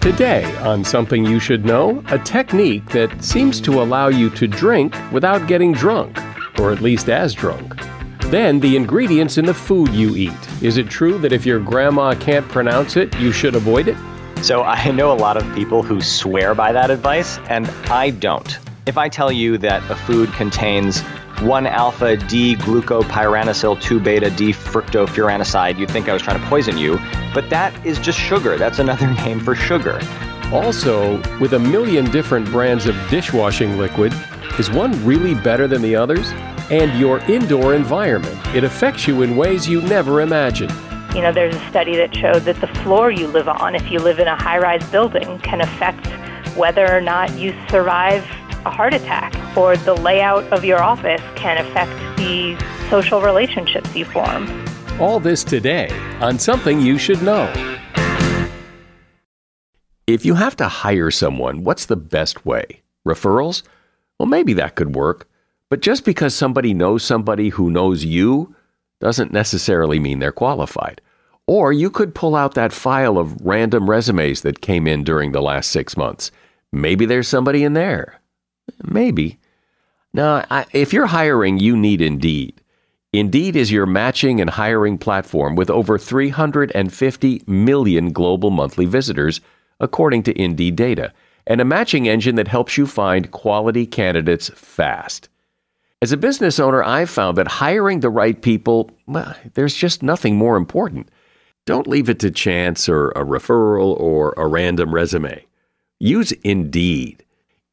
Today, on Something You Should Know, a technique that seems to allow you to drink without getting drunk, or at least as drunk. Then, the ingredients in the food you eat. Is it true that if your grandma can't pronounce it, you should avoid it? So, I know a lot of people who swear by that advice, and I don't. If I tell you that a food contains 1 alpha D glucopyranosyl 2 beta D fructofuranoside, you'd think I was trying to poison you, but that is just sugar. That's another name for sugar. Also, with a million different brands of dishwashing liquid, is one really better than the others? And your indoor environment. It affects you in ways you never imagined. You know, there's a study that showed that the floor you live on, if you live in a high rise building, can affect whether or not you survive a heart attack, or the layout of your office can affect the social relationships you form. All this today on Something You Should Know. If you have to hire someone, what's the best way? Referrals? Well, maybe that could work. But just because somebody knows somebody who knows you doesn't necessarily mean they're qualified. Or you could pull out that file of random resumes that came in during the last six months. Maybe there's somebody in there. Maybe. Now, I, if you're hiring, you need Indeed. Indeed is your matching and hiring platform with over 350 million global monthly visitors, according to Indeed data, and a matching engine that helps you find quality candidates fast. As a business owner, I've found that hiring the right people, well, there's just nothing more important. Don't leave it to chance or a referral or a random resume. Use Indeed.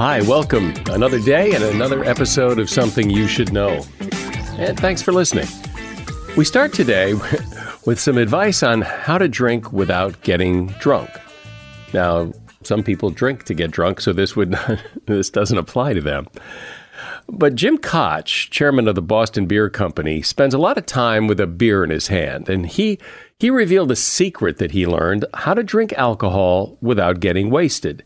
Hi, welcome. Another day and another episode of Something You Should Know. And thanks for listening. We start today with some advice on how to drink without getting drunk. Now, some people drink to get drunk, so this would this doesn't apply to them. But Jim Koch, chairman of the Boston Beer Company, spends a lot of time with a beer in his hand, and he he revealed a secret that he learned how to drink alcohol without getting wasted.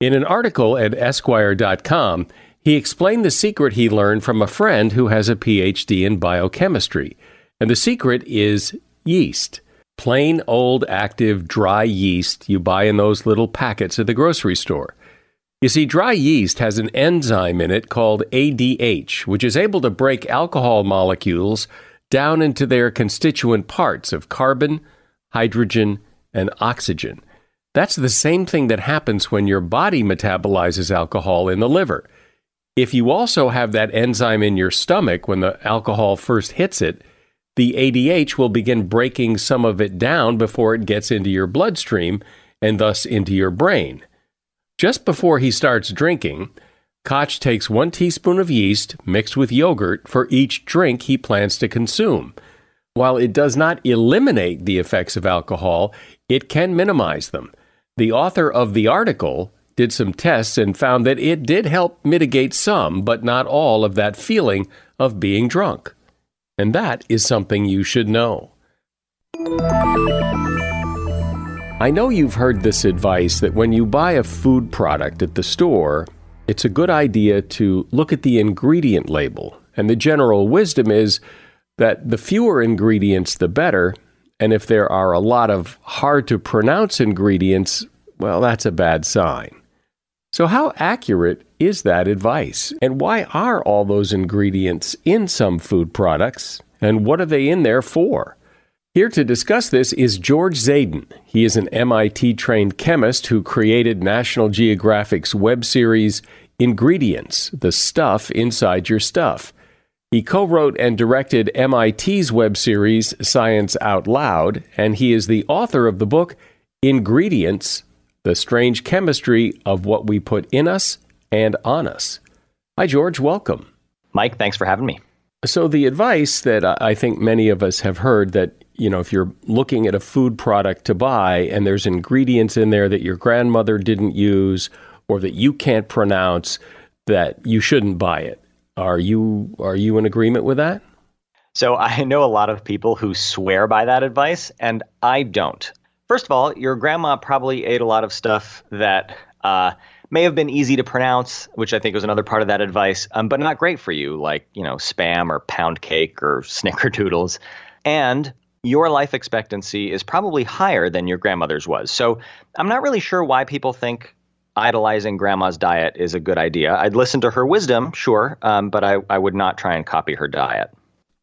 In an article at Esquire.com, he explained the secret he learned from a friend who has a PhD in biochemistry. And the secret is yeast. Plain old active dry yeast you buy in those little packets at the grocery store. You see, dry yeast has an enzyme in it called ADH, which is able to break alcohol molecules down into their constituent parts of carbon, hydrogen, and oxygen. That's the same thing that happens when your body metabolizes alcohol in the liver. If you also have that enzyme in your stomach when the alcohol first hits it, the ADH will begin breaking some of it down before it gets into your bloodstream and thus into your brain. Just before he starts drinking, Koch takes one teaspoon of yeast mixed with yogurt for each drink he plans to consume. While it does not eliminate the effects of alcohol, it can minimize them. The author of the article did some tests and found that it did help mitigate some, but not all, of that feeling of being drunk. And that is something you should know. I know you've heard this advice that when you buy a food product at the store, it's a good idea to look at the ingredient label. And the general wisdom is that the fewer ingredients, the better. And if there are a lot of hard to pronounce ingredients, well, that's a bad sign. So, how accurate is that advice? And why are all those ingredients in some food products? And what are they in there for? Here to discuss this is George Zaidan. He is an MIT trained chemist who created National Geographic's web series Ingredients The Stuff Inside Your Stuff. He co wrote and directed MIT's web series Science Out Loud, and he is the author of the book Ingredients The Strange Chemistry of What We Put in Us and On Us. Hi, George. Welcome. Mike, thanks for having me. So, the advice that I think many of us have heard that you know, if you're looking at a food product to buy and there's ingredients in there that your grandmother didn't use or that you can't pronounce, that you shouldn't buy it. Are you are you in agreement with that? So I know a lot of people who swear by that advice, and I don't. First of all, your grandma probably ate a lot of stuff that uh, may have been easy to pronounce, which I think was another part of that advice, um, but not great for you, like you know spam or pound cake or snickerdoodles. And your life expectancy is probably higher than your grandmother's was. So I'm not really sure why people think idolizing grandma's diet is a good idea. I'd listen to her wisdom, sure, um, but I, I would not try and copy her diet.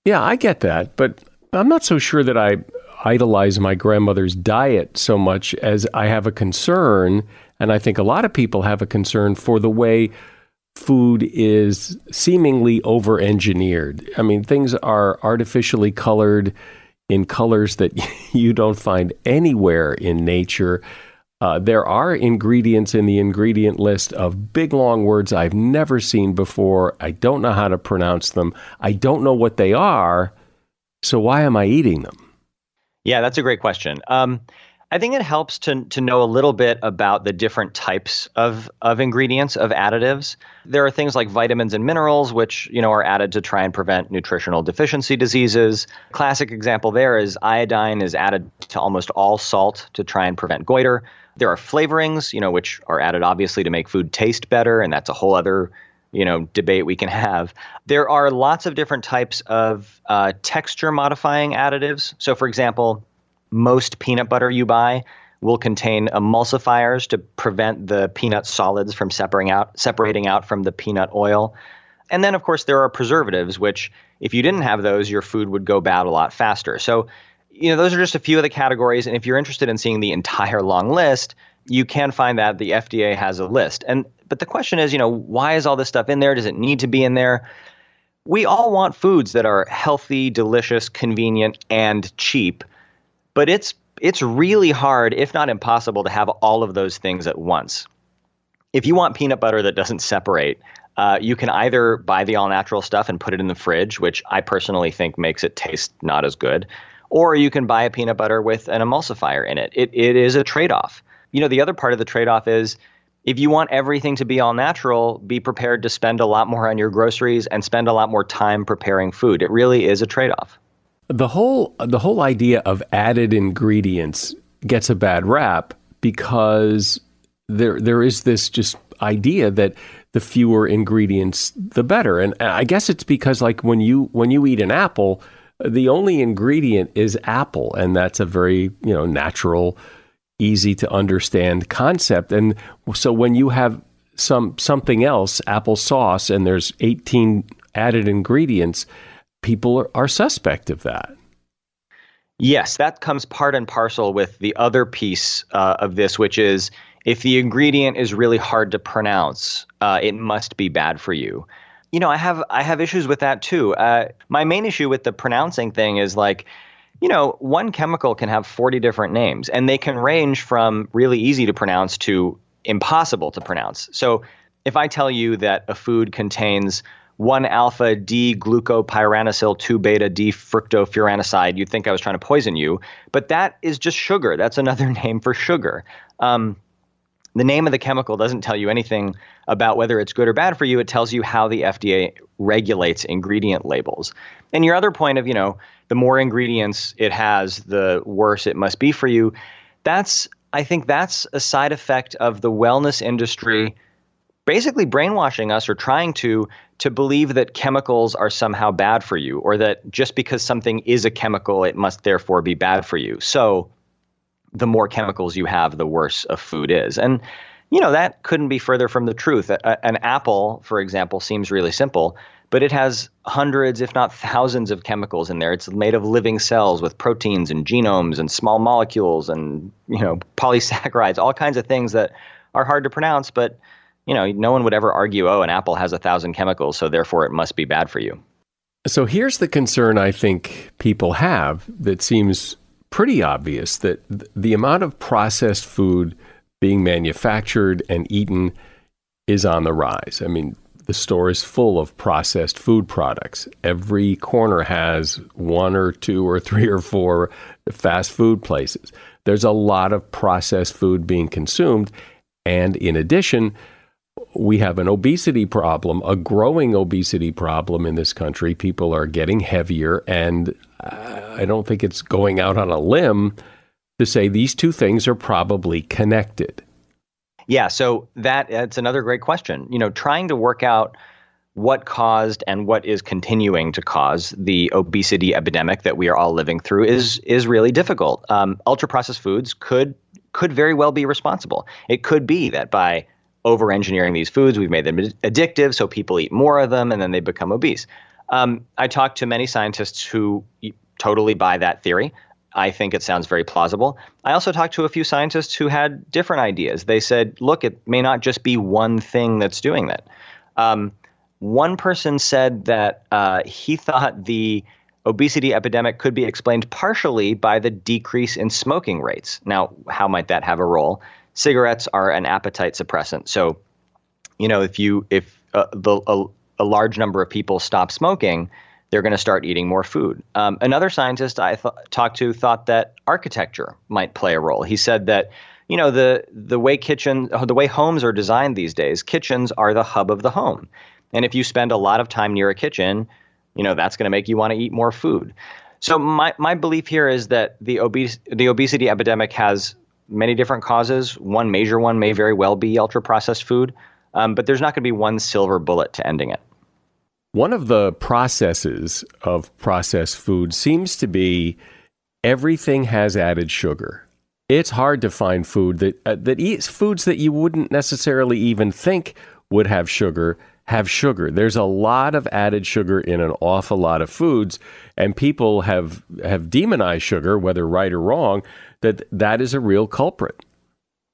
Yeah, I get that, but I'm not so sure that I idolize my grandmother's diet so much as I have a concern, and I think a lot of people have a concern for the way food is seemingly over engineered. I mean, things are artificially colored in colors that you don't find anywhere in nature. Uh, there are ingredients in the ingredient list of big long words I've never seen before. I don't know how to pronounce them. I don't know what they are. So why am I eating them? Yeah, that's a great question. Um, I think it helps to to know a little bit about the different types of of ingredients of additives. There are things like vitamins and minerals which, you know, are added to try and prevent nutritional deficiency diseases. Classic example there is iodine is added to almost all salt to try and prevent goiter. There are flavorings, you know, which are added obviously to make food taste better and that's a whole other you know debate we can have. There are lots of different types of uh, texture modifying additives. So, for example, most peanut butter you buy will contain emulsifiers to prevent the peanut solids from separating out separating out from the peanut oil. And then of course there are preservatives which if you didn't have those your food would go bad a lot faster. So you know those are just a few of the categories and if you're interested in seeing the entire long list, you can find that the FDA has a list. And but the question is, you know, why is all this stuff in there? Does it need to be in there? We all want foods that are healthy, delicious, convenient, and cheap. But it's it's really hard, if not impossible, to have all of those things at once. If you want peanut butter that doesn't separate, uh, you can either buy the all natural stuff and put it in the fridge, which I personally think makes it taste not as good, or you can buy a peanut butter with an emulsifier in it. It, it is a trade off. You know, the other part of the trade off is if you want everything to be all natural, be prepared to spend a lot more on your groceries and spend a lot more time preparing food. It really is a trade off. The whole the whole idea of added ingredients gets a bad rap because there there is this just idea that the fewer ingredients the better. And I guess it's because like when you when you eat an apple, the only ingredient is apple and that's a very, you know, natural easy to understand concept. And so when you have some something else, applesauce, and there's 18 added ingredients, people are, are suspect of that. Yes, that comes part and parcel with the other piece uh, of this, which is if the ingredient is really hard to pronounce, uh, it must be bad for you. You know, I have I have issues with that too. Uh, my main issue with the pronouncing thing is like, you know, one chemical can have forty different names, and they can range from really easy to pronounce to impossible to pronounce. So, if I tell you that a food contains 1 alpha D glucopyranosyl 2 beta D fructofuranoside, you'd think I was trying to poison you. But that is just sugar. That's another name for sugar. Um, the name of the chemical doesn't tell you anything about whether it's good or bad for you. It tells you how the FDA regulates ingredient labels. And your other point of, you know, the more ingredients it has, the worse it must be for you. That's, I think that's a side effect of the wellness industry basically brainwashing us or trying to to believe that chemicals are somehow bad for you or that just because something is a chemical it must therefore be bad for you. So the more chemicals you have the worse a food is. And you know that couldn't be further from the truth. A, an apple, for example, seems really simple, but it has hundreds, if not thousands, of chemicals in there. It's made of living cells with proteins and genomes and small molecules and you know polysaccharides, all kinds of things that are hard to pronounce. But you know, no one would ever argue, oh, an apple has a thousand chemicals, so therefore it must be bad for you. So here's the concern I think people have that seems pretty obvious that the amount of processed food being manufactured and eaten is on the rise. I mean, the store is full of processed food products. Every corner has one or two or three or four fast food places. There's a lot of processed food being consumed. And in addition, we have an obesity problem, a growing obesity problem in this country. People are getting heavier. And I don't think it's going out on a limb to say these two things are probably connected. Yeah, so that it's another great question. You know, trying to work out what caused and what is continuing to cause the obesity epidemic that we are all living through is is really difficult. Um, ultra processed foods could could very well be responsible. It could be that by over engineering these foods, we've made them addictive, so people eat more of them and then they become obese. Um, I talked to many scientists who totally buy that theory. I think it sounds very plausible. I also talked to a few scientists who had different ideas. They said, look, it may not just be one thing that's doing that. Um, one person said that uh, he thought the obesity epidemic could be explained partially by the decrease in smoking rates. Now, how might that have a role? Cigarettes are an appetite suppressant. So, you know, if you if uh, the, a, a large number of people stop smoking, they're going to start eating more food. Um, another scientist I th- talked to thought that architecture might play a role. He said that you know the the way kitchen the way homes are designed these days, kitchens are the hub of the home, and if you spend a lot of time near a kitchen, you know that's going to make you want to eat more food. So my my belief here is that the obese the obesity epidemic has many different causes. One major one may very well be ultra processed food, um, but there's not going to be one silver bullet to ending it. One of the processes of processed food seems to be everything has added sugar. It's hard to find food that uh, that eats foods that you wouldn't necessarily even think would have sugar have sugar. There's a lot of added sugar in an awful lot of foods, and people have have demonized sugar, whether right or wrong, that that is a real culprit.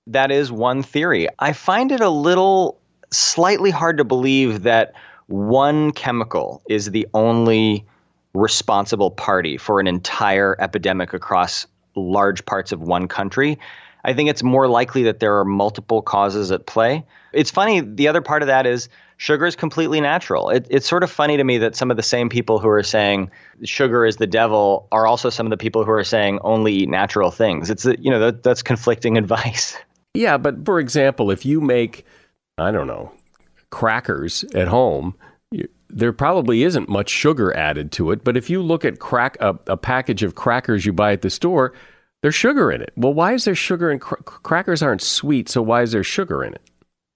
That is one theory. I find it a little slightly hard to believe that one chemical is the only responsible party for an entire epidemic across large parts of one country. I think it's more likely that there are multiple causes at play. It's funny, the other part of that is sugar is completely natural. It, it's sort of funny to me that some of the same people who are saying sugar is the devil are also some of the people who are saying only eat natural things. It's, you know, that, that's conflicting advice. Yeah, but for example, if you make, I don't know, crackers at home, there probably isn't much sugar added to it. But if you look at crack a, a package of crackers you buy at the store, there's sugar in it. Well, why is there sugar in cr- crackers? Aren't sweet, so why is there sugar in it?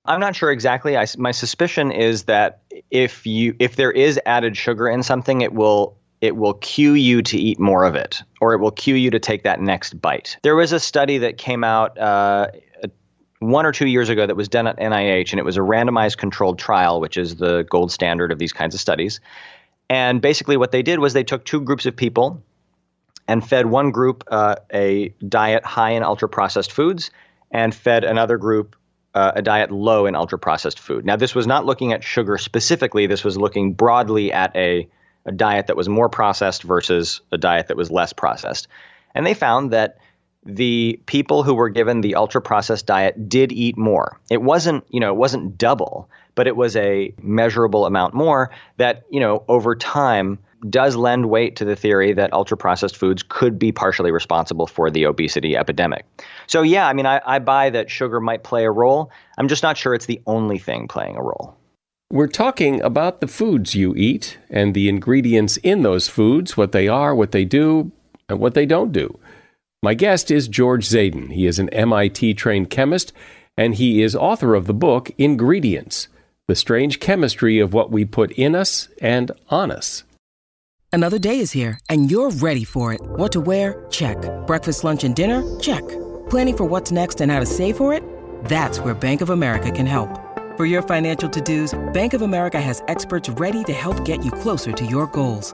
I'm not sure exactly. I, my suspicion is that if you if there is added sugar in something, it will it will cue you to eat more of it, or it will cue you to take that next bite. There was a study that came out uh, one or two years ago that was done at NIH, and it was a randomized controlled trial, which is the gold standard of these kinds of studies. And basically, what they did was they took two groups of people and fed one group uh, a diet high in ultra processed foods and fed another group uh, a diet low in ultra processed food. Now, this was not looking at sugar specifically, this was looking broadly at a, a diet that was more processed versus a diet that was less processed. And they found that the people who were given the ultra processed diet did eat more. It wasn't, you know, it wasn't double, but it was a measurable amount more that, you know, over time does lend weight to the theory that ultra processed foods could be partially responsible for the obesity epidemic. So, yeah, I mean, I, I buy that sugar might play a role. I'm just not sure it's the only thing playing a role. We're talking about the foods you eat and the ingredients in those foods, what they are, what they do, and what they don't do. My guest is George Zaidan. He is an MIT trained chemist and he is author of the book Ingredients The Strange Chemistry of What We Put in Us and on Us. Another day is here, and you're ready for it. What to wear? Check. Breakfast, lunch, and dinner? Check. Planning for what's next and how to save for it? That's where Bank of America can help. For your financial to dos, Bank of America has experts ready to help get you closer to your goals.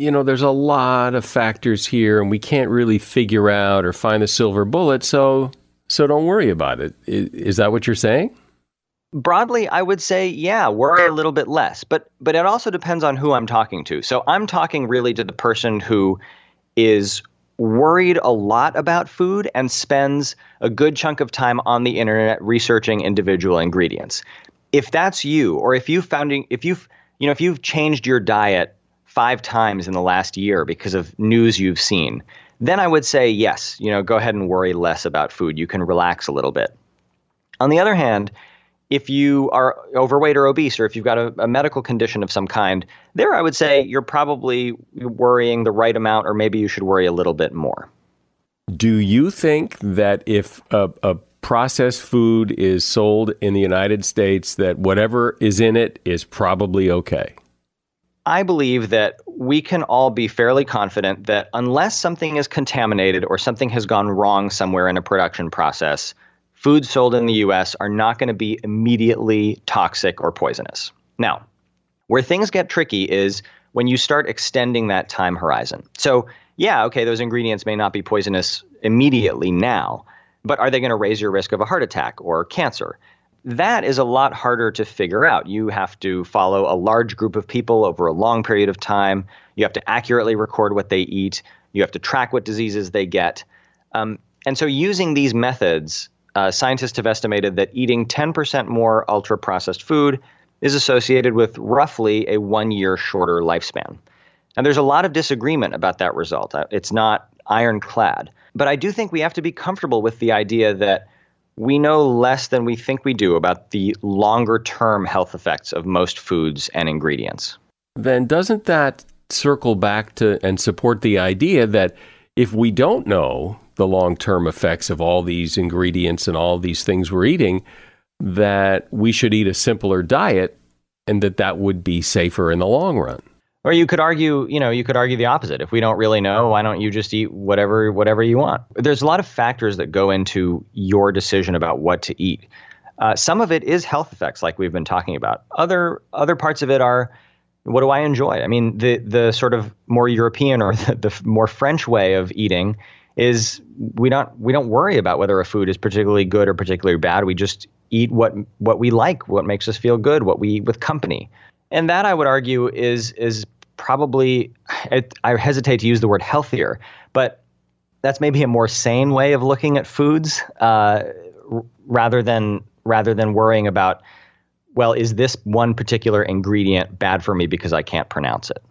you know, there's a lot of factors here and we can't really figure out or find the silver bullet. So, so don't worry about it. Is, that what you're saying? Broadly, I would say, yeah, worry a little bit less, but but it also depends on who I'm talking to. So I'm talking really to the person who is worried a lot about food and spends a good chunk of time on the internet researching individual ingredients. If that's you, or if you founding, if you've you know if you've changed your diet five times in the last year because of news you've seen, then I would say yes, you know, go ahead and worry less about food. You can relax a little bit. On the other hand, if you are overweight or obese, or if you've got a, a, medical condition of some kind, there I would say you're probably worrying the right amount, or maybe you should worry a little bit more. Do you think that if a, a processed food is sold in the United States, that whatever is in it is probably okay? I believe that we can all be fairly confident that unless something is contaminated or something has gone wrong somewhere in a production process, foods sold in the US are not going to be immediately toxic or poisonous. Now, where things get tricky is when you start extending that time horizon. So, yeah, okay, those ingredients may not be poisonous immediately now, but are they going to raise your risk of a heart attack or cancer? That is a lot harder to figure out. You have to follow a large group of people over a long period of time. You have to accurately record what they eat. You have to track what diseases they get. Um, and so, using these methods, uh, scientists have estimated that eating 10% more ultra processed food is associated with roughly a one year shorter lifespan. And there's a lot of disagreement about that result. Uh, it's not ironclad. But I do think we have to be comfortable with the idea that we know less than we think we do about the longer term health effects of most foods and ingredients. Then doesn't that circle back to and support the idea that if we don't know the long term effects of all these ingredients and all these things we're eating, that we should eat a simpler diet and that that would be safer in the long run? Or you could argue, you know, you could argue the opposite. If we don't really know, why don't you just eat whatever whatever you want? There's a lot of factors that go into your decision about what to eat. Uh, some of it is health effects, like we've been talking about. Other other parts of it are what do I enjoy? I mean, the the sort of more European or the, the more French way of eating is we don't we don't worry about whether a food is particularly good or particularly bad. We just eat what what we like, what makes us feel good, what we eat with company and that I would argue is is probably I hesitate to use the word healthier, but that's maybe a more sane way of looking at foods uh, rather than rather than worrying about well is this one particular ingredient bad for me because I can't pronounce it.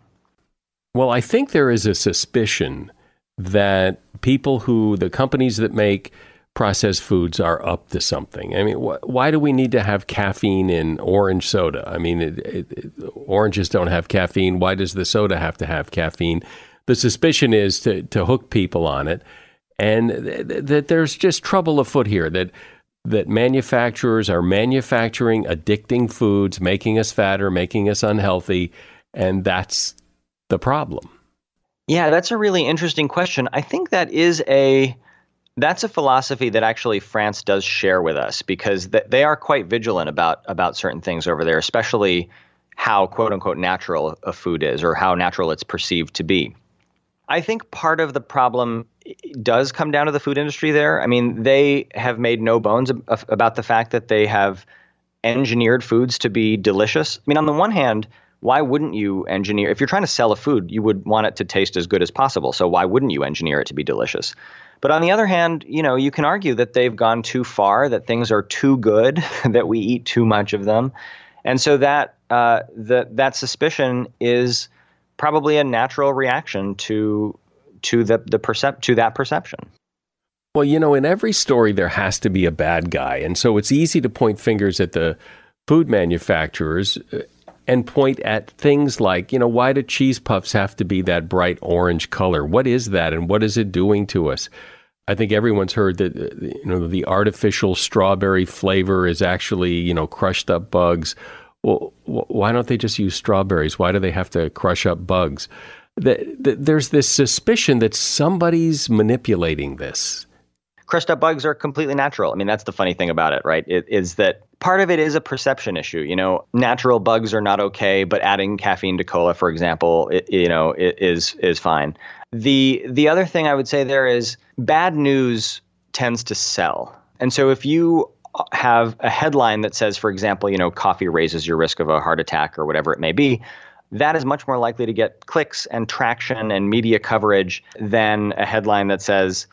Well, I think there is a suspicion that people who the companies that make processed foods are up to something. I mean, wh- why do we need to have caffeine in orange soda? I mean, it, it, it, oranges don't have caffeine. Why does the soda have to have caffeine? The suspicion is to, to hook people on it, and th- that there's just trouble afoot here. That that manufacturers are manufacturing addicting foods, making us fatter, making us unhealthy, and that's the problem. Yeah, that's a really interesting question. I think that is a that's a philosophy that actually France does share with us because th- they are quite vigilant about about certain things over there, especially how quote unquote natural a food is or how natural it's perceived to be. I think part of the problem does come down to the food industry there. I mean, they have made no bones about the fact that they have engineered foods to be delicious. I mean, on the one hand, why wouldn't you engineer if you're trying to sell a food, you would want it to taste as good as possible. So why wouldn't you engineer it to be delicious? But on the other hand, you know, you can argue that they've gone too far, that things are too good, that we eat too much of them. And so that uh, that that suspicion is probably a natural reaction to to the the percep- to that perception. Well, you know, in every story there has to be a bad guy, and so it's easy to point fingers at the food manufacturers uh, and point at things like, you know, why do cheese puffs have to be that bright orange color? What is that, and what is it doing to us? I think everyone's heard that uh, you know the artificial strawberry flavor is actually you know crushed up bugs. Well, why don't they just use strawberries? Why do they have to crush up bugs? there's this suspicion that somebody's manipulating this. Crushed up bugs are completely natural. I mean, that's the funny thing about it, right? It is that part of it is a perception issue. You know, natural bugs are not okay, but adding caffeine to cola, for example, it, you know, is is fine. The the other thing I would say there is bad news tends to sell, and so if you have a headline that says, for example, you know, coffee raises your risk of a heart attack or whatever it may be, that is much more likely to get clicks and traction and media coverage than a headline that says,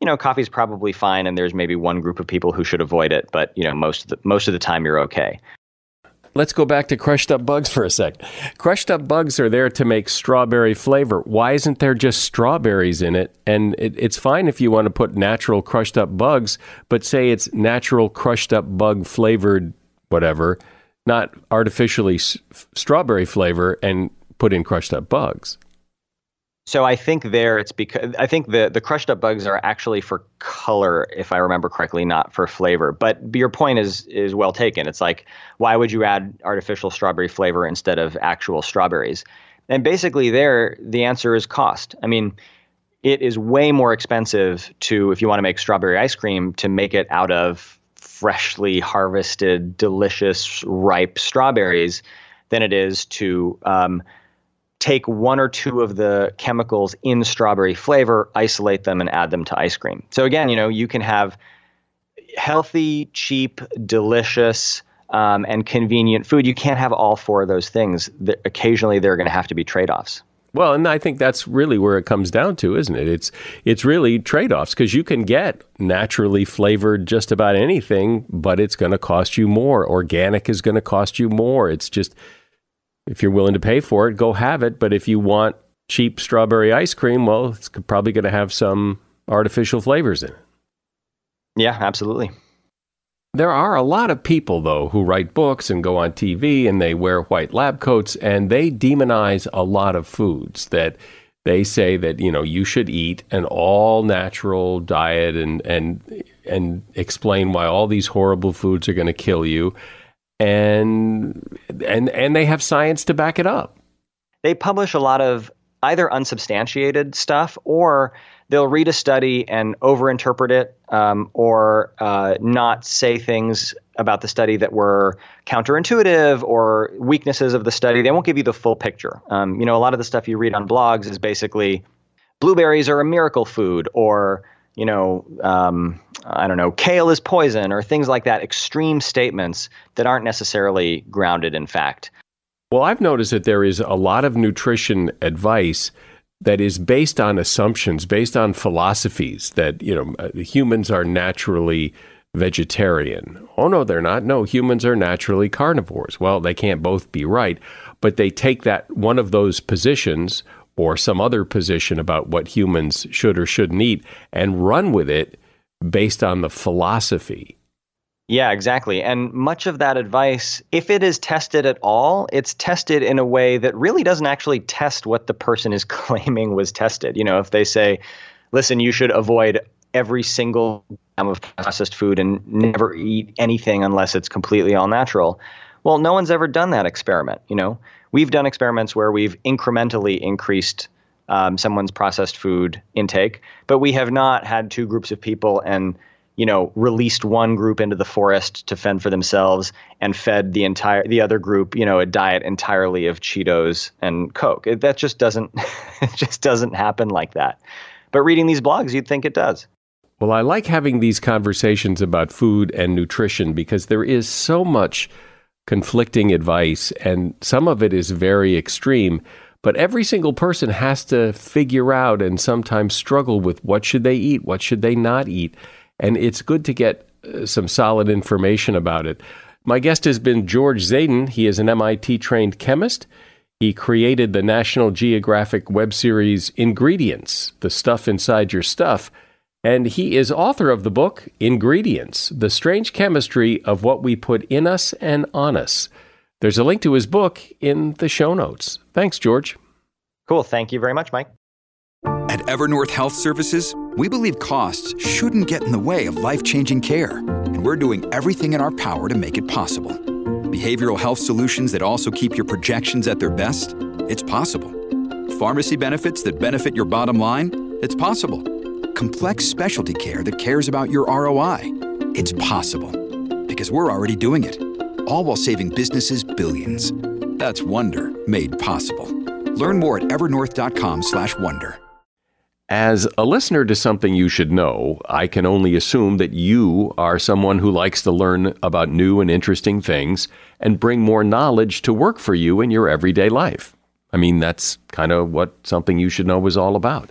you know, coffee's probably fine and there's maybe one group of people who should avoid it, but you know, most of the most of the time you're okay. Let's go back to crushed up bugs for a sec. Crushed up bugs are there to make strawberry flavor. Why isn't there just strawberries in it? And it, it's fine if you want to put natural crushed up bugs, but say it's natural crushed up bug flavored whatever not artificially s- strawberry flavor and put in crushed up bugs. So I think there it's because I think the the crushed up bugs are actually for color, if I remember correctly, not for flavor. But your point is is well taken. It's like why would you add artificial strawberry flavor instead of actual strawberries? And basically, there the answer is cost. I mean, it is way more expensive to if you want to make strawberry ice cream to make it out of freshly harvested, delicious, ripe strawberries than it is to um, take one or two of the chemicals in strawberry flavor, isolate them, and add them to ice cream. So again, you know, you can have healthy, cheap, delicious, um, and convenient food. You can't have all four of those things. Occasionally, there are going to have to be trade-offs. Well, and I think that's really where it comes down to, isn't it? It's it's really trade-offs because you can get naturally flavored just about anything, but it's going to cost you more. Organic is going to cost you more. It's just if you're willing to pay for it, go have it, but if you want cheap strawberry ice cream, well, it's probably going to have some artificial flavors in it. Yeah, absolutely. There are a lot of people, though, who write books and go on TV and they wear white lab coats and they demonize a lot of foods that they say that, you know, you should eat an all natural diet and, and, and explain why all these horrible foods are going to kill you. And, and, and they have science to back it up. They publish a lot of either unsubstantiated stuff or they'll read a study and overinterpret it um, or uh, not say things about the study that were counterintuitive or weaknesses of the study. They won't give you the full picture. Um, you know, a lot of the stuff you read on blogs is basically blueberries are a miracle food or you know, um, I don't know, kale is poison or things like that, extreme statements that aren't necessarily grounded in fact. Well, I've noticed that there is a lot of nutrition advice that is based on assumptions, based on philosophies that, you know, uh, humans are naturally vegetarian. Oh, no, they're not. No, humans are naturally carnivores. Well, they can't both be right, but they take that one of those positions or some other position about what humans should or shouldn't eat and run with it based on the philosophy yeah, exactly. And much of that advice, if it is tested at all, it's tested in a way that really doesn't actually test what the person is claiming was tested. You know, if they say, listen, you should avoid every single gram of processed food and never eat anything unless it's completely all natural. Well, no one's ever done that experiment. You know, we've done experiments where we've incrementally increased um, someone's processed food intake, but we have not had two groups of people and you know, released one group into the forest to fend for themselves and fed the entire the other group, you know, a diet entirely of Cheetos and Coke. It, that just doesn't it just doesn't happen like that. But reading these blogs, you'd think it does. Well, I like having these conversations about food and nutrition because there is so much conflicting advice, and some of it is very extreme. But every single person has to figure out and sometimes struggle with what should they eat, what should they not eat. And it's good to get uh, some solid information about it. My guest has been George Zaidan. He is an MIT trained chemist. He created the National Geographic web series Ingredients, the stuff inside your stuff and he is author of the book Ingredients The Strange Chemistry of What We Put in Us and On Us. There's a link to his book in the show notes. Thanks, George. Cool. Thank you very much, Mike. At Evernorth Health Services, we believe costs shouldn't get in the way of life changing care, and we're doing everything in our power to make it possible. Behavioral health solutions that also keep your projections at their best? It's possible. Pharmacy benefits that benefit your bottom line? It's possible complex specialty care that cares about your ROI. It's possible because we're already doing it, all while saving businesses billions. That's Wonder made possible. Learn more at evernorth.com/wonder. As a listener to something you should know, I can only assume that you are someone who likes to learn about new and interesting things and bring more knowledge to work for you in your everyday life. I mean, that's kind of what something you should know is all about.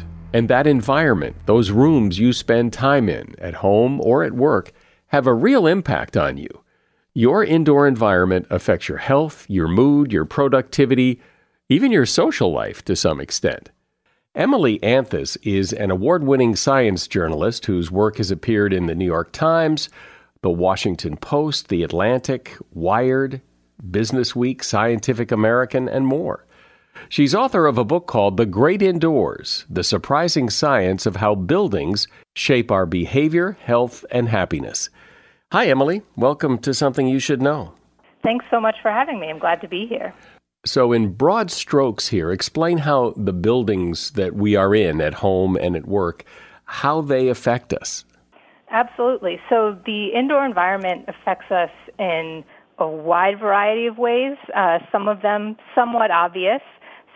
And that environment, those rooms you spend time in, at home or at work, have a real impact on you. Your indoor environment affects your health, your mood, your productivity, even your social life to some extent. Emily Anthes is an award winning science journalist whose work has appeared in the New York Times, the Washington Post, The Atlantic, Wired, Business Week, Scientific American, and more. She's author of a book called The Great Indoors The Surprising Science of How Buildings Shape Our Behavior, Health, and Happiness. Hi, Emily. Welcome to Something You Should Know. Thanks so much for having me. I'm glad to be here. So, in broad strokes here, explain how the buildings that we are in at home and at work, how they affect us. Absolutely. So, the indoor environment affects us in a wide variety of ways, uh, some of them somewhat obvious.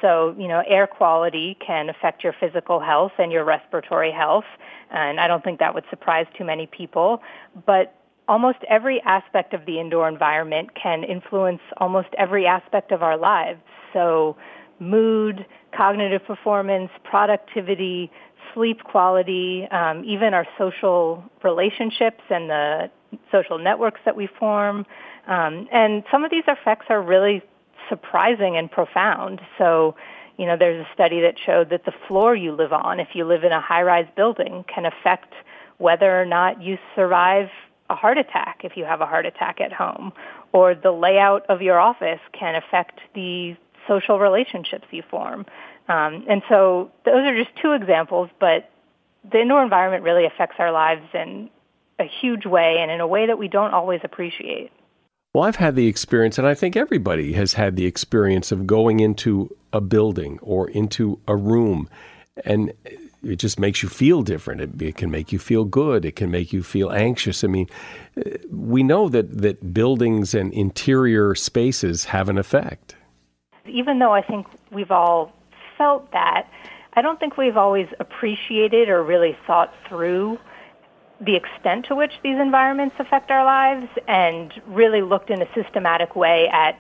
So, you know, air quality can affect your physical health and your respiratory health, and I don't think that would surprise too many people. But almost every aspect of the indoor environment can influence almost every aspect of our lives. So, mood, cognitive performance, productivity, sleep quality, um, even our social relationships and the social networks that we form. Um, and some of these effects are really surprising and profound. So, you know, there's a study that showed that the floor you live on, if you live in a high-rise building, can affect whether or not you survive a heart attack if you have a heart attack at home, or the layout of your office can affect the social relationships you form. Um, and so those are just two examples, but the indoor environment really affects our lives in a huge way and in a way that we don't always appreciate. Well, I've had the experience, and I think everybody has had the experience of going into a building or into a room, and it just makes you feel different. It, it, can make you feel good. It can make you feel anxious. I mean, uh, we know that, that buildings and interior spaces have an effect. Even though I think we've all felt that, I don't think we've always appreciated or really thought through the extent to which these environments affect our lives and really looked in a systematic way at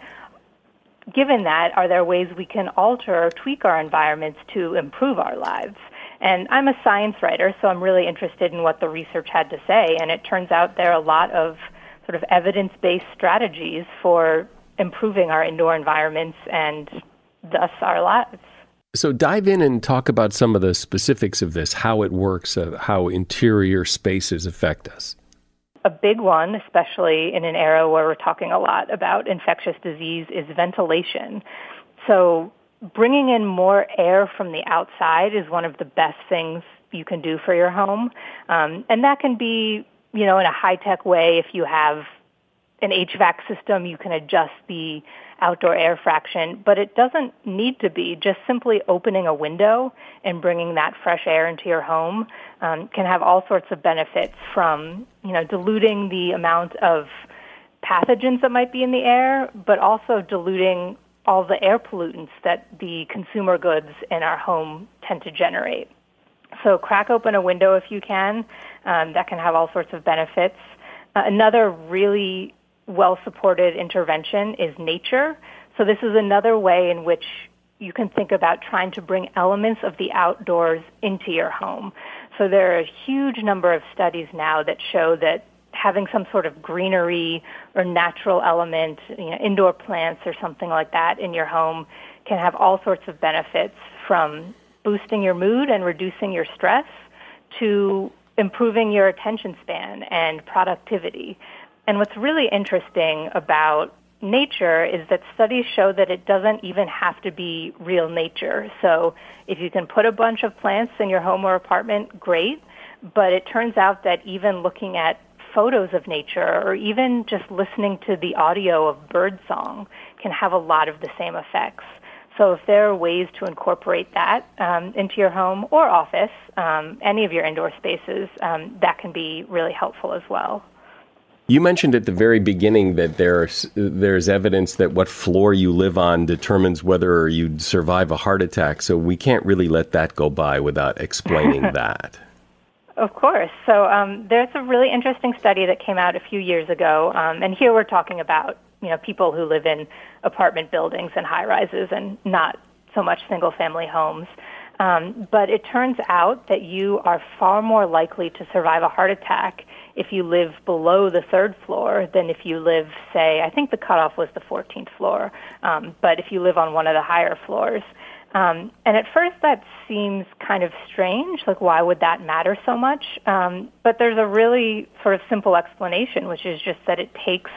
given that, are there ways we can alter or tweak our environments to improve our lives? And I'm a science writer, so I'm really interested in what the research had to say. And it turns out there are a lot of sort of evidence based strategies for improving our indoor environments and thus our lives. So, dive in and talk about some of the specifics of this, how it works, uh, how interior spaces affect us. A big one, especially in an era where we're talking a lot about infectious disease, is ventilation. So, bringing in more air from the outside is one of the best things you can do for your home. Um, and that can be, you know, in a high tech way if you have an HVAC system, you can adjust the outdoor air fraction, but it doesn't need to be. Just simply opening a window and bringing that fresh air into your home um, can have all sorts of benefits from, you know, diluting the amount of pathogens that might be in the air, but also diluting all the air pollutants that the consumer goods in our home tend to generate. So crack open a window if you can. Um, that can have all sorts of benefits. Uh, another really well supported intervention is nature. So this is another way in which you can think about trying to bring elements of the outdoors into your home. So there are a huge number of studies now that show that having some sort of greenery or natural element, you know, indoor plants or something like that in your home can have all sorts of benefits from boosting your mood and reducing your stress to improving your attention span and productivity. And what's really interesting about nature is that studies show that it doesn't even have to be real nature. So if you can put a bunch of plants in your home or apartment, great. But it turns out that even looking at photos of nature or even just listening to the audio of birdsong can have a lot of the same effects. So if there are ways to incorporate that um, into your home or office, um, any of your indoor spaces, um, that can be really helpful as well. You mentioned at the very beginning that there's there's evidence that what floor you live on determines whether you'd survive a heart attack. So we can't really let that go by without explaining that. Of course. So um, there's a really interesting study that came out a few years ago, um, and here we're talking about you know people who live in apartment buildings and high rises, and not so much single family homes. Um, but it turns out that you are far more likely to survive a heart attack if you live below the third floor than if you live, say, I think the cutoff was the 14th floor, um, but if you live on one of the higher floors. Um, and at first that seems kind of strange, like why would that matter so much? Um, but there's a really sort of simple explanation, which is just that it takes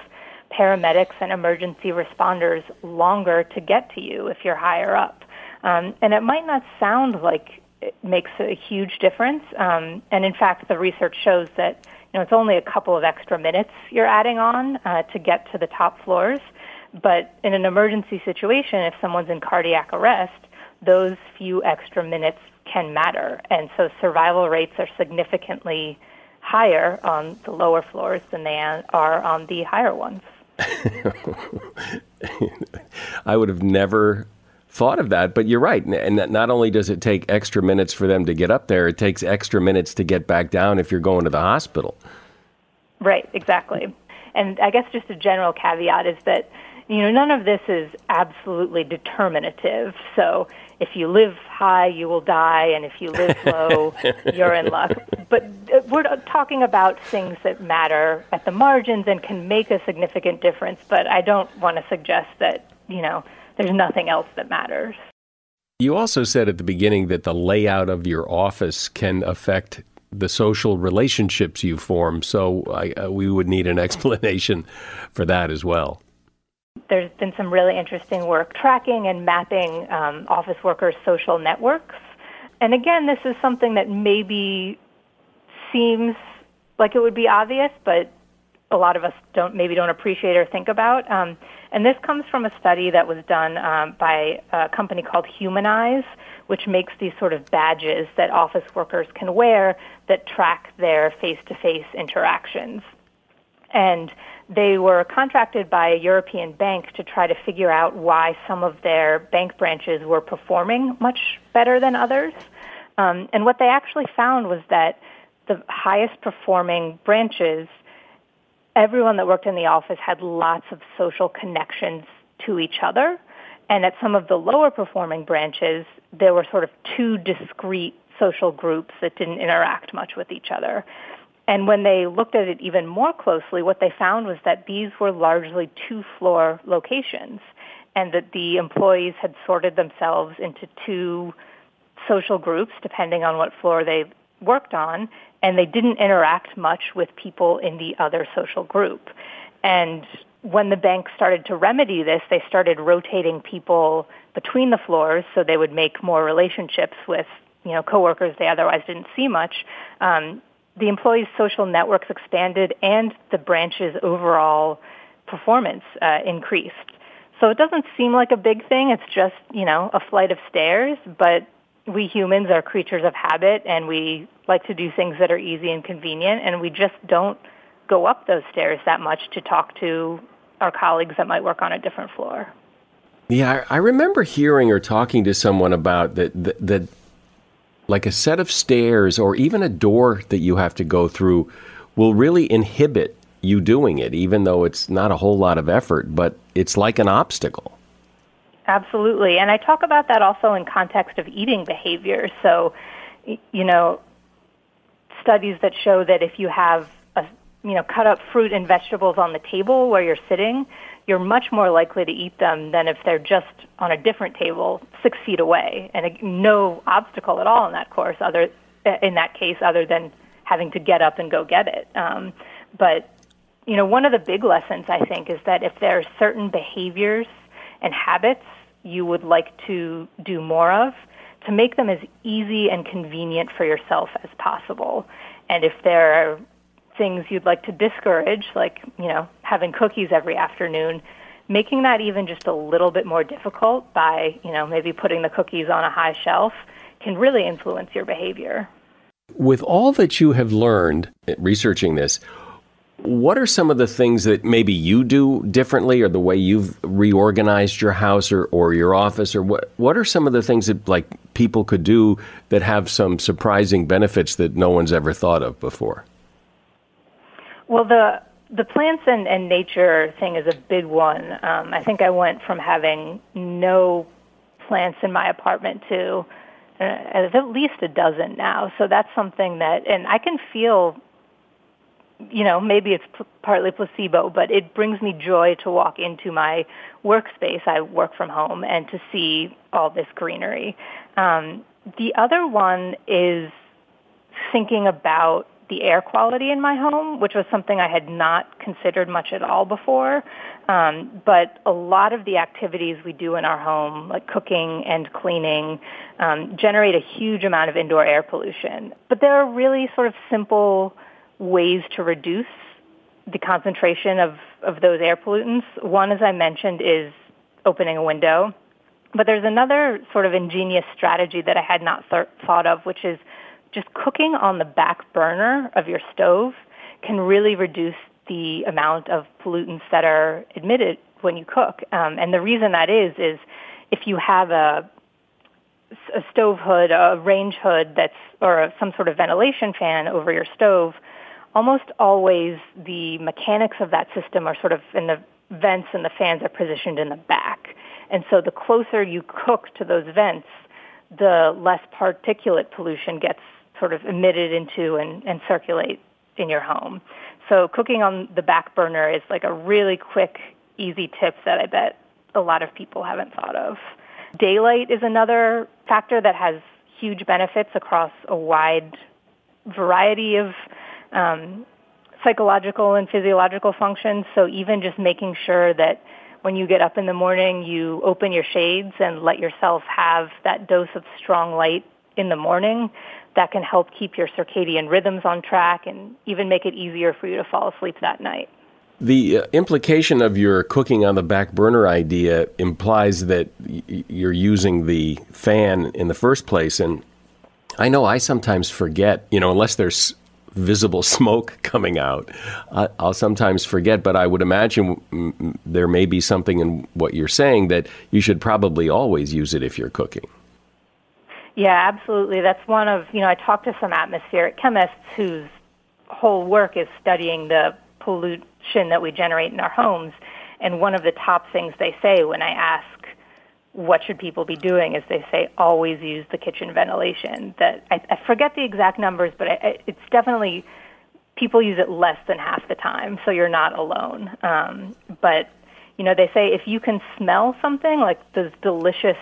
paramedics and emergency responders longer to get to you if you're higher up. Um, and it might not sound like it makes a huge difference. Um, and in fact, the research shows that you know it's only a couple of extra minutes you're adding on uh, to get to the top floors. But in an emergency situation, if someone's in cardiac arrest, those few extra minutes can matter. And so survival rates are significantly higher on the lower floors than they are on the higher ones. I would have never thought of that, but you're right. And not only does it take extra minutes for them to get up there, it takes extra minutes to get back down if you're going to the hospital. Right, exactly. And I guess just a general caveat is that you know none of this is absolutely determinative. So if you live high, you will die, and if you live low, you're in luck. But uh, we're talking about things that matter at the margins and can make a significant difference. But I don't want to suggest that you know there's nothing else that matters. You also said at the beginning that the layout of your office can affect the social relationships you form. So I, uh, we would need an explanation for that as well. There's been some really interesting work tracking and mapping um, office workers' social networks. And again, this is something that maybe seems like it would be obvious, but a lot of us don't maybe don't appreciate or think about. Um, and this comes from a study that was done um, by a company called Humanyze, which makes these sort of badges that office workers can wear that track their face-to-face interactions. And they were contracted by a European bank to try to figure out why some of their bank branches were performing much better than others. Um, and what they actually found was that the highest performing branches everyone that worked in the office had lots of social connections to each other. And at some of the lower performing branches, there were sort of two discrete social groups that didn't interact much with each other. And when they looked at it even more closely, what they found was that these were largely two floor locations and that the employees had sorted themselves into two social groups depending on what floor they worked on and they didn't interact much with people in the other social group. And when the bank started to remedy this, they started rotating people between the floors so they would make more relationships with you know coworkers they otherwise didn't see much. Um, the employees' social networks expanded, and the branch's overall performance uh, increased. So it doesn't seem like a big thing. It's just you know a flight of stairs, but we humans are creatures of habit, and we like to do things that are easy and convenient, and we just don't go up those stairs that much to talk to our colleagues that might work on a different floor. Yeah, I remember hearing or talking to someone about that, that, that like a set of stairs or even a door that you have to go through will really inhibit you doing it, even though it's not a whole lot of effort, but it's like an obstacle. Absolutely. And I talk about that also in context of eating behavior. So, you know, studies that show that if you have a, you know, cut up fruit and vegetables on the table where you're sitting, you're much more likely to eat them than if they're just on a different table six feet away and a, no obstacle at all in that course other in that case other than having to get up and go get it. Um, but you know, one of the big lessons I think is that if there are certain behaviors and habits you would like to do more of, to make them as easy and convenient for yourself as possible. And if there are things you'd like to discourage, like, you know, having cookies every afternoon, making that even just a little bit more difficult by, you know, maybe putting the cookies on a high shelf can really influence your behavior. With all that you have learned researching this, what are some of the things that maybe you do differently or the way you've reorganized your house or, or your office or what what are some of the things that like people could do that have some surprising benefits that no one's ever thought of before? Well, the the plants and, and nature thing is a big one. Um, I think I went from having no plants in my apartment to uh, at least a dozen now. So that's something that, and I can feel you know, maybe it's p- partly placebo, but it brings me joy to walk into my workspace. I work from home and to see all this greenery. Um, the other one is thinking about the air quality in my home, which was something I had not considered much at all before. Um, but a lot of the activities we do in our home, like cooking and cleaning, um, generate a huge amount of indoor air pollution. But there are really sort of simple ways to reduce the concentration of, of those air pollutants. One, as I mentioned, is opening a window. But there's another sort of ingenious strategy that I had not th- thought of, which is just cooking on the back burner of your stove can really reduce the amount of pollutants that are emitted when you cook. Um, and the reason that is, is if you have a, a stove hood, a range hood that's, or some sort of ventilation fan over your stove, almost always the mechanics of that system are sort of in the vents and the fans are positioned in the back. And so the closer you cook to those vents, the less particulate pollution gets sort of emitted into and, and circulate in your home. So cooking on the back burner is like a really quick, easy tip that I bet a lot of people haven't thought of. Daylight is another factor that has huge benefits across a wide variety of um, psychological and physiological functions. So even just making sure that when you get up in the morning, you open your shades and let yourself have that dose of strong light in the morning, that can help keep your circadian rhythms on track and even make it easier for you to fall asleep that night. The uh, implication of your cooking on the back burner idea implies that you're using the fan in the first place. And I know I sometimes forget, you know, unless there's visible smoke coming out. Uh, I'll sometimes forget, but I would imagine there may be something in what you're saying that you should probably always use it if you're cooking. Yeah, absolutely. That's one of, you know, I talked to some atmospheric chemists whose whole work is studying the pollution that we generate in our homes. And one of the top things they say when I ask what should people be doing is they say always use the kitchen ventilation. That I, I forget the exact numbers, but I, I, it's definitely people use it less than half the time, so you're not alone. Um, but you know, they say if you can smell something like those delicious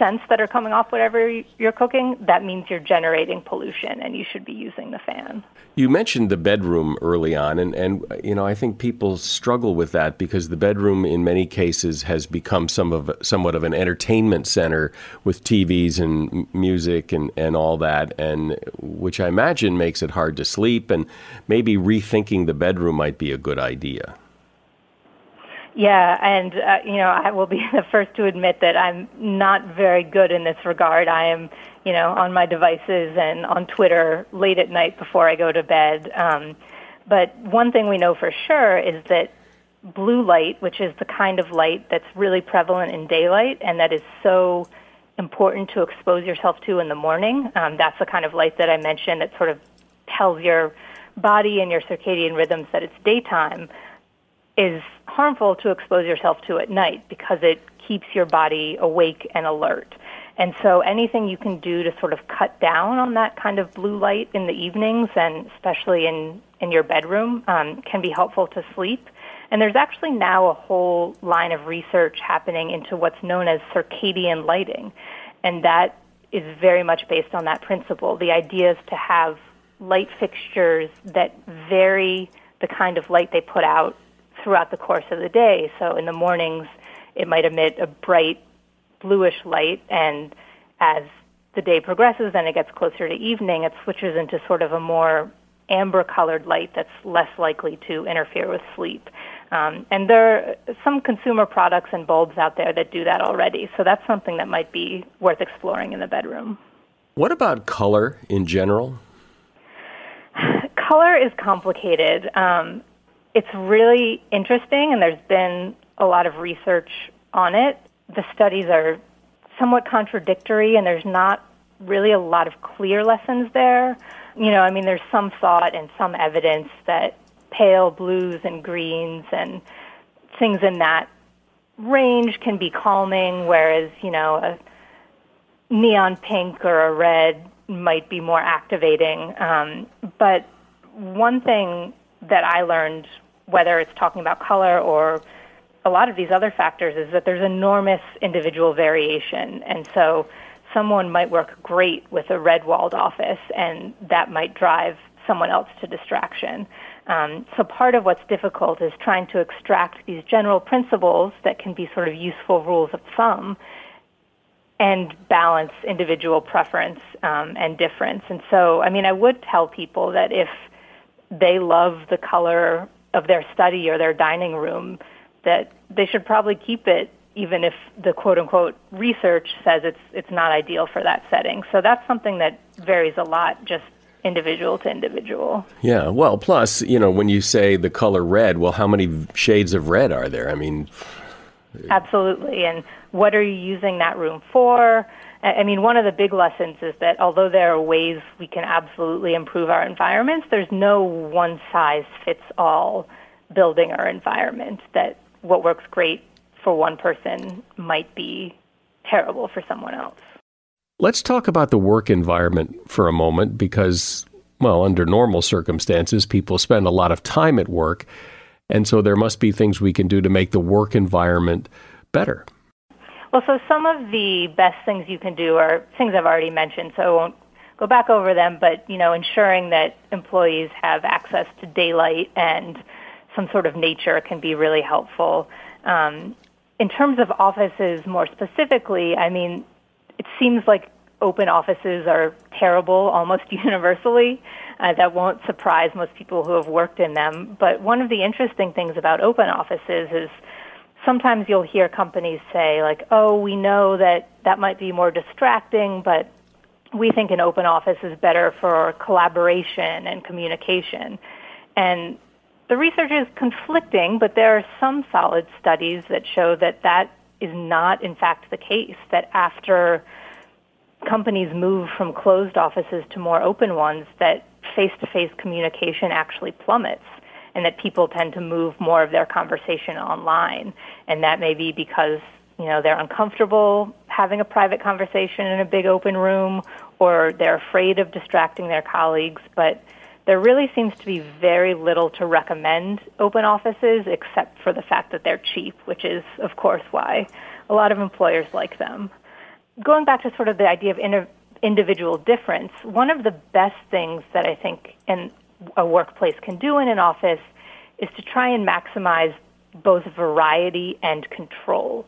scents that are coming off whatever you're cooking, that means you're generating pollution and you should be using the fan. You mentioned the bedroom early on, and, and you know I think people struggle with that because the bedroom, in many cases, has become some of somewhat of an entertainment center with TVs and music and, and all that, and which I imagine makes it hard to sleep. And maybe rethinking the bedroom might be a good idea. Yeah, and uh, you know, I will be the first to admit that I'm not very good in this regard. I am, you know, on my devices and on Twitter late at night before I go to bed. Um, but one thing we know for sure is that blue light, which is the kind of light that's really prevalent in daylight and that is so important to expose yourself to in the morning, um, that's the kind of light that I mentioned that sort of tells your body and your circadian rhythms that it's daytime is harmful to expose yourself to at night because it keeps your body awake and alert. And so anything you can do to sort of cut down on that kind of blue light in the evenings and especially in, in your bedroom um, can be helpful to sleep. And there's actually now a whole line of research happening into what's known as circadian lighting. And that is very much based on that principle. The idea is to have light fixtures that vary the kind of light they put out throughout the course of the day. So in the mornings, it might emit a bright bluish light, and as the day progresses and it gets closer to evening, it switches into sort of a more amber colored light that's less likely to interfere with sleep. Um, and there are some consumer products and bulbs out there that do that already. So that's something that might be worth exploring in the bedroom. What about color in general? Color is complicated. Um, it's really interesting, and there's been a lot of research on it. The studies are somewhat contradictory, and there's not really a lot of clear lessons there. You know, I mean, there's some thought and some evidence that pale blues and greens and things in that range can be calming, whereas, you know, a neon pink or a red might be more activating. Um, but one thing that I learned, whether it's talking about color or a lot of these other factors, is that there's enormous individual variation. And so someone might work great with a red walled office, and that might drive someone else to distraction. Um, so part of what's difficult is trying to extract these general principles that can be sort of useful rules of thumb and balance individual preference um, and difference. And so, I mean, I would tell people that if they love the color of their study or their dining room, that they should probably keep it even if the quote unquote research says it's it's not ideal for that setting. So that's something that varies a lot just individual to individual. Yeah, well, plus, you know, when you say the color red, well, how many shades of red are there? I mean, absolutely. And what are you using that room for? I mean, one of the big lessons is that although there are ways we can absolutely improve our environments, there's no one size fits all building our environment that what works great for one person might be terrible for someone else. Let's talk about the work environment for a moment because, well, under normal circumstances, people spend a lot of time at work. And so there must be things we can do to make the work environment better. Well, so some of the best things you can do are things I've already mentioned, so I won't go back over them, but you know, ensuring that employees have access to daylight and some sort of nature can be really helpful. Um, in terms of offices more specifically, I mean, it seems like open offices are terrible almost universally. Uh, that won't surprise most people who have worked in them. But one of the interesting things about open offices is sometimes you'll hear companies say like, "Oh, we know that that might be more distracting, but we think an open office is better for collaboration and communication." And the research is conflicting, but there are some solid studies that show that that is not in fact the case that after companies move from closed offices to more open ones that face-to-face communication actually plummets and that people tend to move more of their conversation online. And that may be because you know, they're uncomfortable having a private conversation in a big open room or they're afraid of distracting their colleagues, but there really seems to be very little to recommend open offices except for the fact that they're cheap, which is, of course, why a lot of employers like them. Going back to sort of the idea of inter- individual difference, one of the best things that I think in a workplace can do in an office is to try and maximize both variety and control.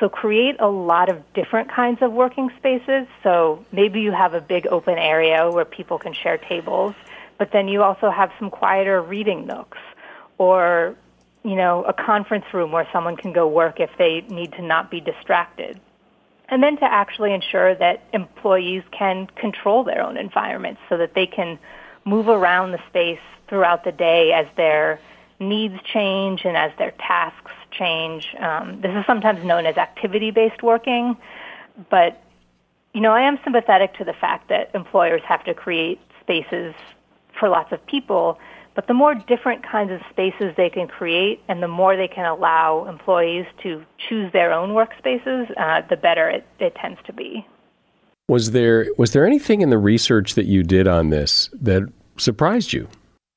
So create a lot of different kinds of working spaces. So maybe you have a big open area where people can share tables, but then you also have some quieter reading nooks or you know, a conference room where someone can go work if they need to not be distracted. And then to actually ensure that employees can control their own environments so that they can move around the space throughout the day as their needs change and as their tasks change. Um, this is sometimes known as activity-based working, but you know, I am sympathetic to the fact that employers have to create spaces for lots of people, but the more different kinds of spaces they can create and the more they can allow employees to choose their own workspaces, uh, the better it, it tends to be. Was there was there anything in the research that you did on this that surprised you?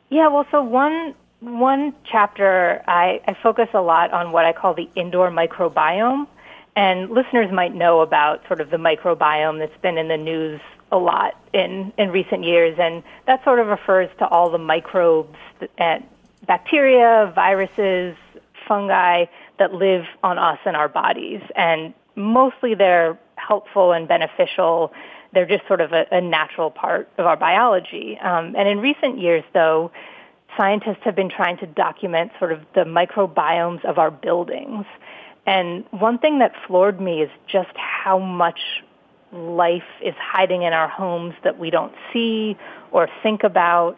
Yeah, well, so one one chapter, I, I focus a lot on what I call the indoor microbiome. And listeners might know about sort of the microbiome that's been in the news a lot in, in recent years. And that sort of refers to all the microbes and bacteria, viruses, fungi that live on us and our bodies. And mostly they're helpful and beneficial. They're just sort of a, a natural part of our biology. Um, and in recent years, though, scientists have been trying to document sort of the microbiomes of our buildings. And one thing that floored me is just how much life is hiding in our homes that we don't see or think about.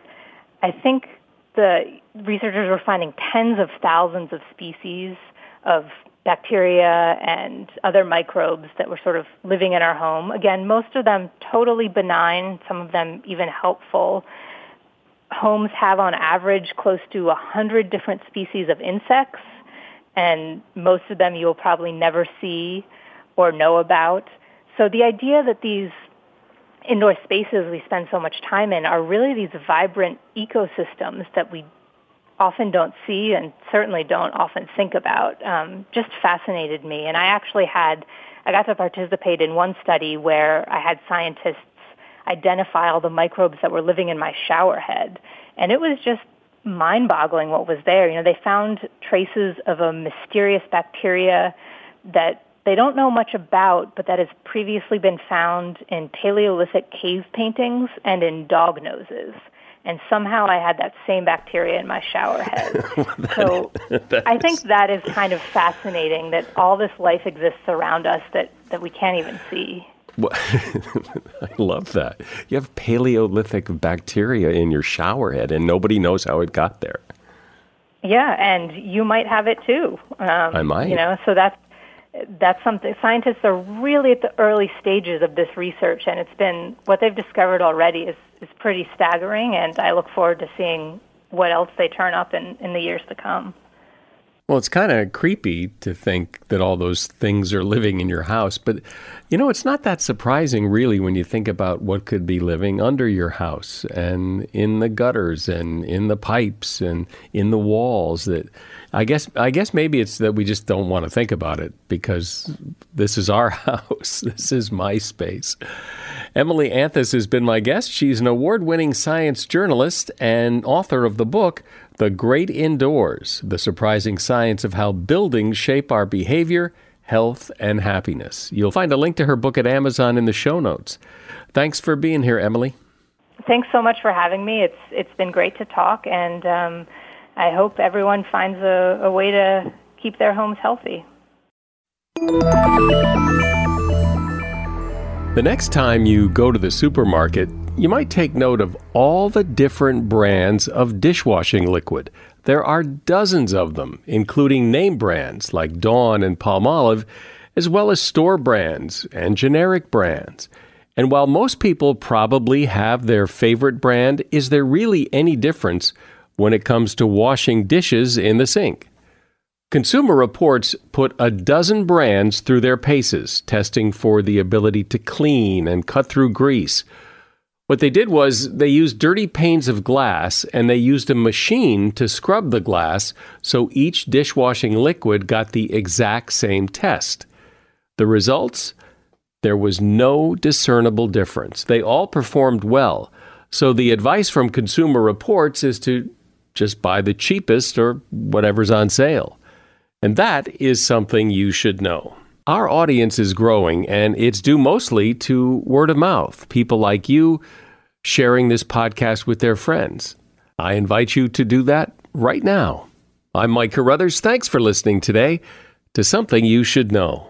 I think the researchers were finding tens of thousands of species of bacteria and other microbes that were sort of living in our home. Again, most of them totally benign, some of them even helpful homes have on average close to 100 different species of insects, and most of them you'll probably never see or know about. So the idea that these indoor spaces we spend so much time in are really these vibrant ecosystems that we often don't see and certainly don't often think about um, just fascinated me. And I actually had, I got to participate in one study where I had scientists identify all the microbes that were living in my shower head. And it was just mind-boggling what was there. You know, they found traces of a mysterious bacteria that they don't know much about, but that has previously been found in Paleolithic cave paintings and in dog noses. And somehow I had that same bacteria in my shower head. so I think that is kind of fascinating that all this life exists around us that, that we can't even see. I love that. You have Paleolithic bacteria in your shower head, and nobody knows how it got there. Yeah, and you might have it too. Um, I might. You know, so that's that's something. Scientists are really at the early stages of this research, and it's been what they've discovered already is is pretty staggering. And I look forward to seeing what else they turn up in in the years to come. Well, it's kind of creepy to think that all those things are living in your house, but you know, it's not that surprising really when you think about what could be living under your house and in the gutters and in the pipes and in the walls that I guess I guess maybe it's that we just don't want to think about it because this is our house. This is my space. Emily Anthes has been my guest. She's an award-winning science journalist and author of the book the Great Indoors The Surprising Science of How Buildings Shape Our Behavior, Health, and Happiness. You'll find a link to her book at Amazon in the show notes. Thanks for being here, Emily. Thanks so much for having me. It's it's been great to talk, and um, I hope everyone finds a, a way to keep their homes healthy. The next time you go to the supermarket, you might take note of all the different brands of dishwashing liquid. There are dozens of them, including name brands like Dawn and Palmolive, as well as store brands and generic brands. And while most people probably have their favorite brand, is there really any difference when it comes to washing dishes in the sink? Consumer Reports put a dozen brands through their paces, testing for the ability to clean and cut through grease. What they did was they used dirty panes of glass and they used a machine to scrub the glass so each dishwashing liquid got the exact same test. The results? There was no discernible difference. They all performed well. So the advice from Consumer Reports is to just buy the cheapest or whatever's on sale. And that is something you should know. Our audience is growing, and it's due mostly to word of mouth. People like you sharing this podcast with their friends. I invite you to do that right now. I'm Mike Carruthers. Thanks for listening today to Something You Should Know.